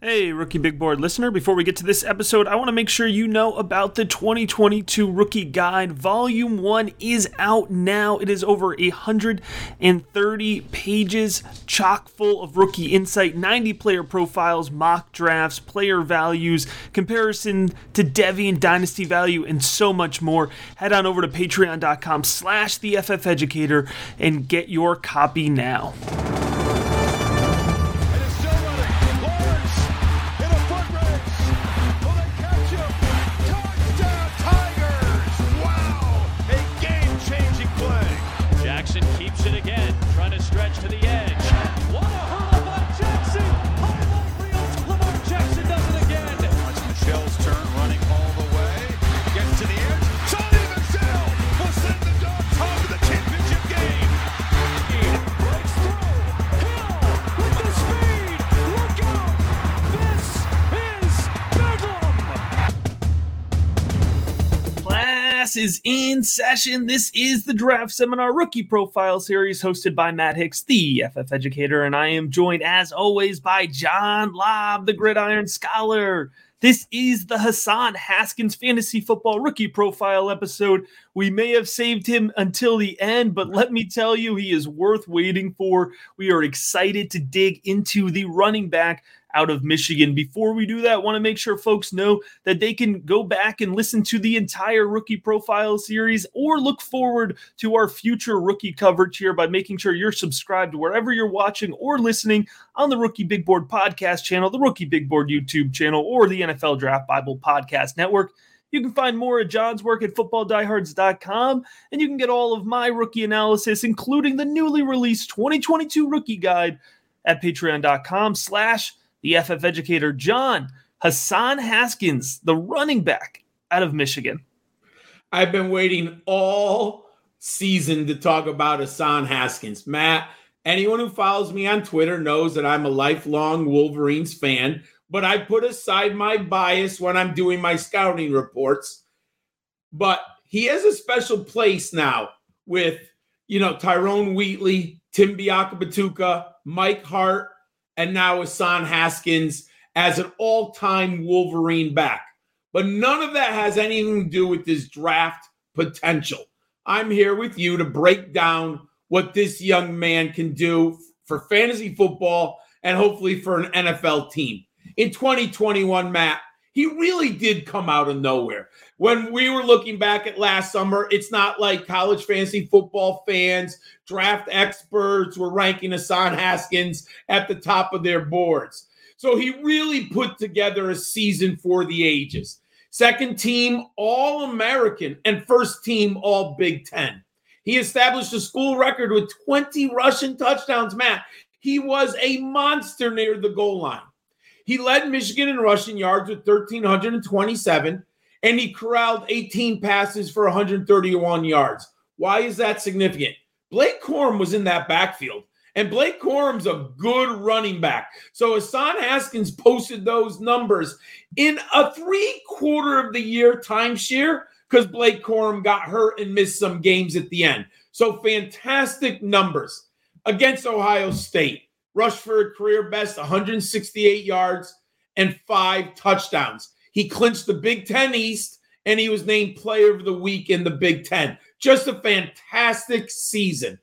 Hey, Rookie Big Board listener. Before we get to this episode, I want to make sure you know about the 2022 Rookie Guide. Volume 1 is out now. It is over 130 pages, chock full of rookie insight, 90 player profiles, mock drafts, player values, comparison to Devy and Dynasty value, and so much more. Head on over to patreon.com slash the FF Educator and get your copy now. Is in session. This is the Draft Seminar Rookie Profile Series hosted by Matt Hicks, the FF Educator, and I am joined as always by John Laub, the Gridiron Scholar. This is the Hassan Haskins Fantasy Football Rookie Profile episode. We may have saved him until the end, but let me tell you, he is worth waiting for. We are excited to dig into the running back out of Michigan. Before we do that, want to make sure folks know that they can go back and listen to the entire rookie profile series or look forward to our future rookie coverage here by making sure you're subscribed to wherever you're watching or listening on the Rookie Big Board podcast channel, the Rookie Big Board YouTube channel, or the NFL Draft Bible podcast network. You can find more of John's work at footballdiehards.com, and you can get all of my rookie analysis, including the newly released 2022 rookie guide at patreon.com slash the FF educator, John Hassan Haskins, the running back out of Michigan. I've been waiting all season to talk about Hassan Haskins. Matt, anyone who follows me on Twitter knows that I'm a lifelong Wolverines fan, but I put aside my bias when I'm doing my scouting reports. But he has a special place now with, you know, Tyrone Wheatley, Tim Biakabatuka, Mike Hart, and now Hassan Haskins as an all time Wolverine back. But none of that has anything to do with this draft potential. I'm here with you to break down what this young man can do for fantasy football and hopefully for an NFL team. In 2021, Matt, he really did come out of nowhere. When we were looking back at last summer, it's not like college fantasy football fans, draft experts were ranking Hassan Haskins at the top of their boards. So he really put together a season for the ages. Second team All American and first team All Big Ten. He established a school record with 20 rushing touchdowns, Matt. He was a monster near the goal line. He led Michigan in rushing yards with 1,327, and he corralled 18 passes for 131 yards. Why is that significant? Blake Corum was in that backfield, and Blake Corum's a good running back. So Hassan Haskins posted those numbers in a three quarter of the year timeshare because Blake Corum got hurt and missed some games at the end. So fantastic numbers against Ohio State rushed for a career best 168 yards and five touchdowns. He clinched the Big Ten East and he was named Player of the Week in the Big Ten. Just a fantastic season.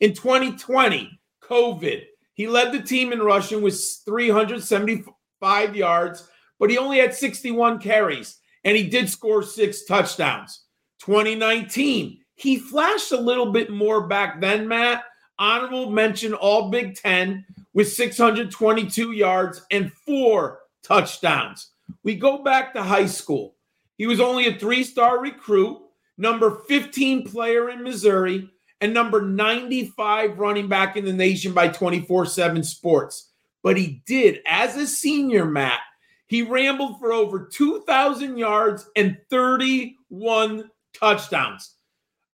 In 2020, COVID, he led the team in rushing with 375 yards, but he only had 61 carries and he did score six touchdowns. 2019, he flashed a little bit more back then, Matt. Honorable mention all Big Ten, with 622 yards and four touchdowns. We go back to high school. He was only a three star recruit, number 15 player in Missouri, and number 95 running back in the nation by 24 7 sports. But he did, as a senior, Matt, he rambled for over 2,000 yards and 31 touchdowns.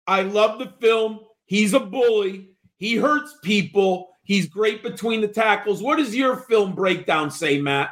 I love the film. He's a bully, he hurts people He's great between the tackles. What does your film breakdown say, Matt?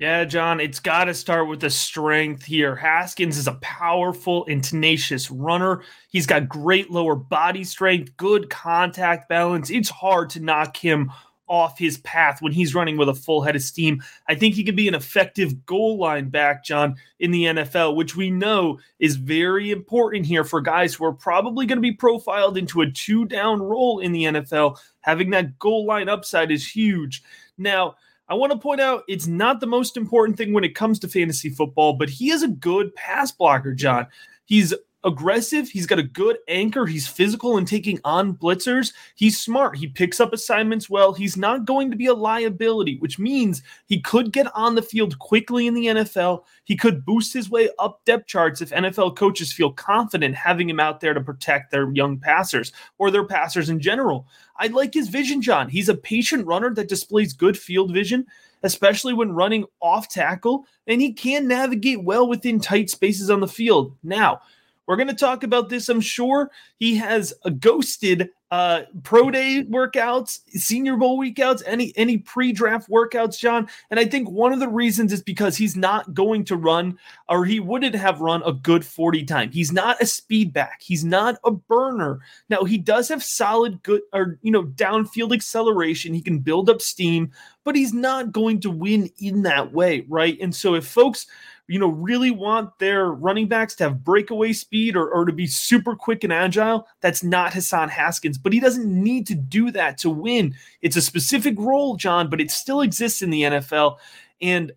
Yeah, John, it's got to start with the strength here. Haskins is a powerful and tenacious runner. He's got great lower body strength, good contact balance. It's hard to knock him off his path when he's running with a full head of steam. I think he could be an effective goal line back, John, in the NFL, which we know is very important here for guys who are probably going to be profiled into a two down role in the NFL. Having that goal line upside is huge. Now, I want to point out it's not the most important thing when it comes to fantasy football, but he is a good pass blocker, John. He's aggressive. He's got a good anchor. He's physical and taking on blitzers. He's smart. He picks up assignments well. He's not going to be a liability, which means he could get on the field quickly in the NFL. He could boost his way up depth charts if NFL coaches feel confident having him out there to protect their young passers or their passers in general. I like his vision, John. He's a patient runner that displays good field vision especially when running off tackle, and he can navigate well within tight spaces on the field. Now, we're going to talk about this, I'm sure. He has a ghosted uh, pro day workouts, senior bowl workouts, any any pre-draft workouts, John. And I think one of the reasons is because he's not going to run, or he wouldn't have run a good 40 time. He's not a speed back. He's not a burner. Now he does have solid good or you know downfield acceleration. He can build up steam, but he's not going to win in that way, right? And so if folks you know, really want their running backs to have breakaway speed or, or to be super quick and agile, that's not Hassan Haskins. But he doesn't need to do that to win. It's a specific role, John, but it still exists in the NFL. And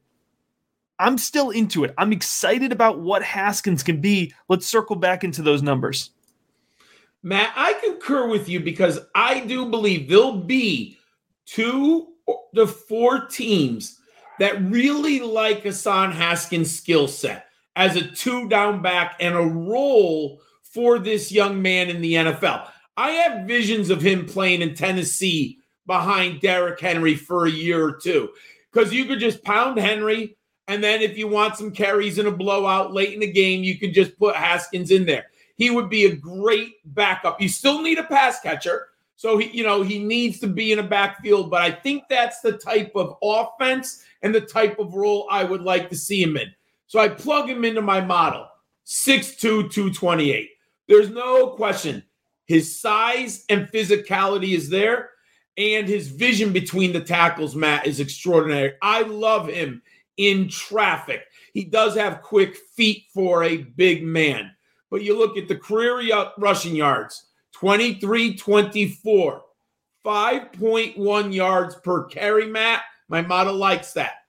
I'm still into it. I'm excited about what Haskins can be. Let's circle back into those numbers. Matt, I concur with you because I do believe there'll be two to four teams that really like Hassan Haskins' skill set as a two down back and a role for this young man in the NFL. I have visions of him playing in Tennessee behind Derrick Henry for a year or two because you could just pound Henry. And then if you want some carries in a blowout late in the game, you could just put Haskins in there. He would be a great backup. You still need a pass catcher. So he, you know, he needs to be in a backfield, but I think that's the type of offense and the type of role I would like to see him in. So I plug him into my model 6'2, 228. There's no question. His size and physicality is there, and his vision between the tackles, Matt, is extraordinary. I love him in traffic. He does have quick feet for a big man. But you look at the career rushing yards 23 24, 5.1 yards per carry, Matt. My model likes that.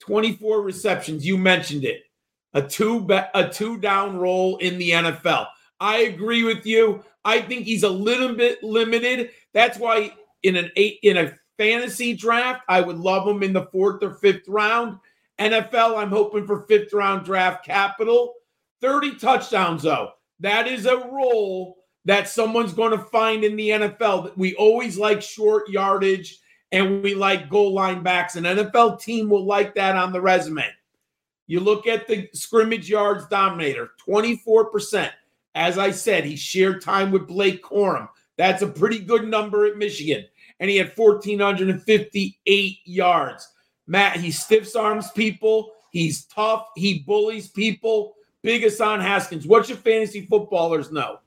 24 receptions. You mentioned it. A two a two down role in the NFL. I agree with you. I think he's a little bit limited. That's why in an eight in a fantasy draft, I would love him in the fourth or fifth round. NFL, I'm hoping for fifth round draft capital. 30 touchdowns, though. That is a role that someone's going to find in the NFL. We always like short yardage and we like goal line backs. An NFL team will like that on the resume. You look at the scrimmage yards dominator, 24%. As I said, he shared time with Blake Corum. That's a pretty good number at Michigan. And he had 1,458 yards. Matt, he stiffs arms people. He's tough. He bullies people. Big on Haskins. What should fantasy footballers know?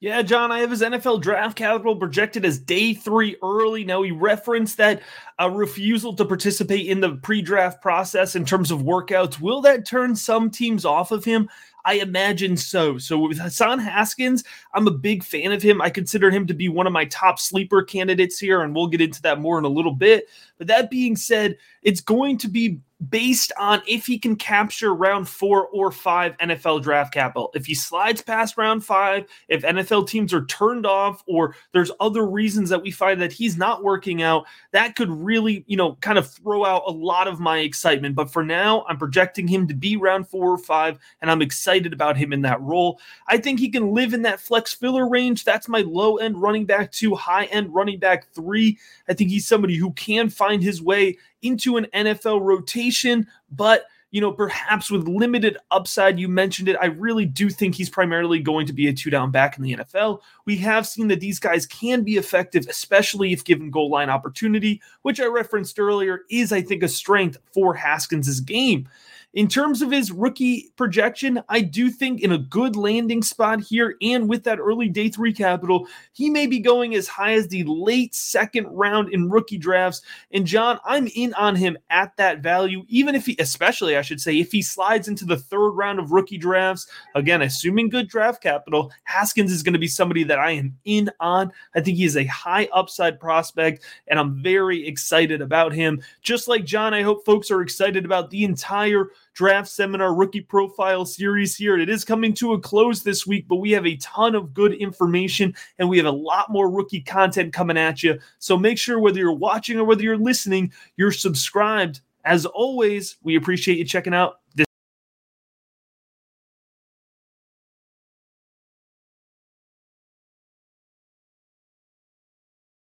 Yeah, John, I have his NFL draft capital projected as day three early. Now, he referenced that a refusal to participate in the pre draft process in terms of workouts. Will that turn some teams off of him? I imagine so. So with Hassan Haskins, I'm a big fan of him. I consider him to be one of my top sleeper candidates here, and we'll get into that more in a little bit. But that being said, it's going to be based on if he can capture round four or five NFL draft capital. If he slides past round five, if NFL teams are turned off, or there's other reasons that we find that he's not working out, that could really, you know, kind of throw out a lot of my excitement. But for now, I'm projecting him to be round four or five, and I'm excited about him in that role. I think he can live in that flex filler range. That's my low end running back two, high end running back three. I think he's somebody who can find his way into an NFL rotation, but you know, perhaps with limited upside. You mentioned it. I really do think he's primarily going to be a two down back in the NFL. We have seen that these guys can be effective, especially if given goal line opportunity, which I referenced earlier is, I think, a strength for Haskins' game. In terms of his rookie projection, I do think in a good landing spot here and with that early day three capital, he may be going as high as the late second round in rookie drafts. And John, I'm in on him at that value, even if he, especially I should say, if he slides into the third round of rookie drafts, again, assuming good draft capital, Haskins is going to be somebody that I am in on. I think he is a high upside prospect, and I'm very excited about him. Just like John, I hope folks are excited about the entire draft seminar rookie profile series here. It is coming to a close this week, but we have a ton of good information and we have a lot more rookie content coming at you. So make sure whether you're watching or whether you're listening, you're subscribed. As always, we appreciate you checking out